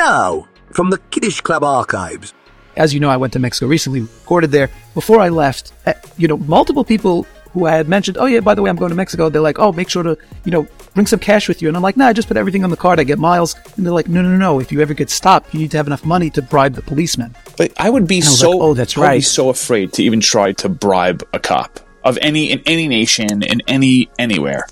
No, from the Kiddush Club archives. As you know, I went to Mexico recently, recorded there. Before I left, uh, you know, multiple people who I had mentioned, oh yeah, by the way, I'm going to Mexico. They're like, oh, make sure to, you know, bring some cash with you. And I'm like, nah, I just put everything on the card. I get miles. And they're like, no, no, no. If you ever get stopped, you need to have enough money to bribe the policeman. But I would be I so like, oh, that's I would be right. so afraid to even try to bribe a cop of any in any nation in any anywhere.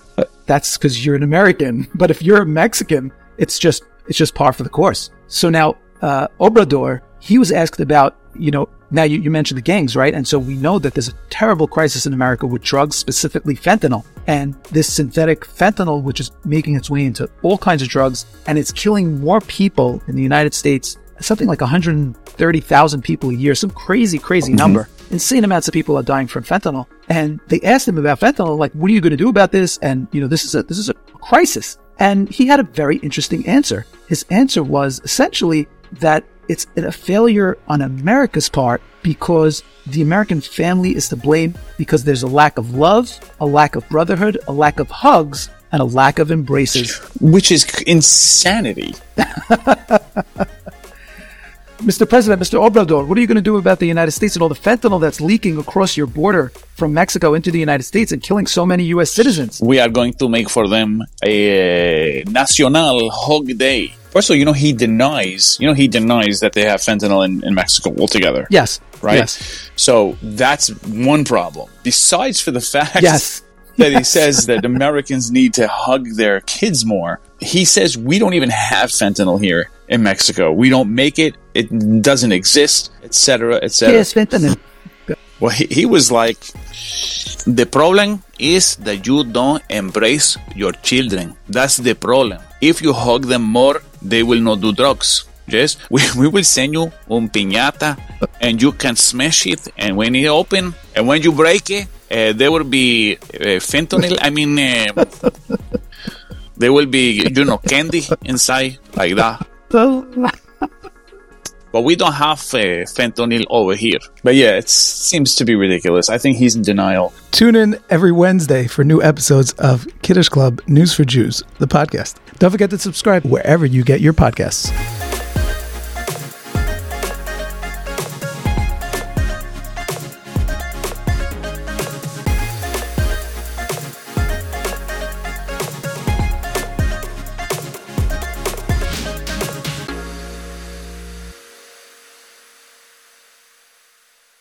That's because you're an American. But if you're a Mexican, it's just it's just par for the course. So now, uh, Obrador, he was asked about, you know, now you, you mentioned the gangs, right? And so we know that there's a terrible crisis in America with drugs, specifically fentanyl. And this synthetic fentanyl, which is making its way into all kinds of drugs, and it's killing more people in the United States, something like 130,000 people a year, some crazy, crazy number. Insane amounts of people are dying from fentanyl. And they asked him about fentanyl, like, what are you going to do about this? And, you know, this is a, this is a crisis. And he had a very interesting answer. His answer was essentially that it's a failure on America's part because the American family is to blame because there's a lack of love, a lack of brotherhood, a lack of hugs, and a lack of embraces. Which is insanity. Mr. President, Mr. Obrador, what are you going to do about the United States and all the fentanyl that's leaking across your border from Mexico into the United States and killing so many U.S. citizens? We are going to make for them a national hog day. First of all, you know he denies. You know he denies that they have fentanyl in, in Mexico altogether. Yes. Right. Yes. So that's one problem. Besides for the fact Yes. That he says that Americans need to hug their kids more. He says we don't even have fentanyl here in Mexico. We don't make it. It doesn't exist, etc., etc. Yes, fentanyl. Well, he, he was like, the problem is that you don't embrace your children. That's the problem. If you hug them more, they will not do drugs. Yes, we, we will send you un piñata and you can smash it. And when it open and when you break it, uh, there will be uh, fentanyl. I mean, uh, there will be, you know, candy inside like that. But we don't have uh, fentanyl over here. But yeah, it seems to be ridiculous. I think he's in denial. Tune in every Wednesday for new episodes of Kiddush Club News for Jews, the podcast. Don't forget to subscribe wherever you get your podcasts.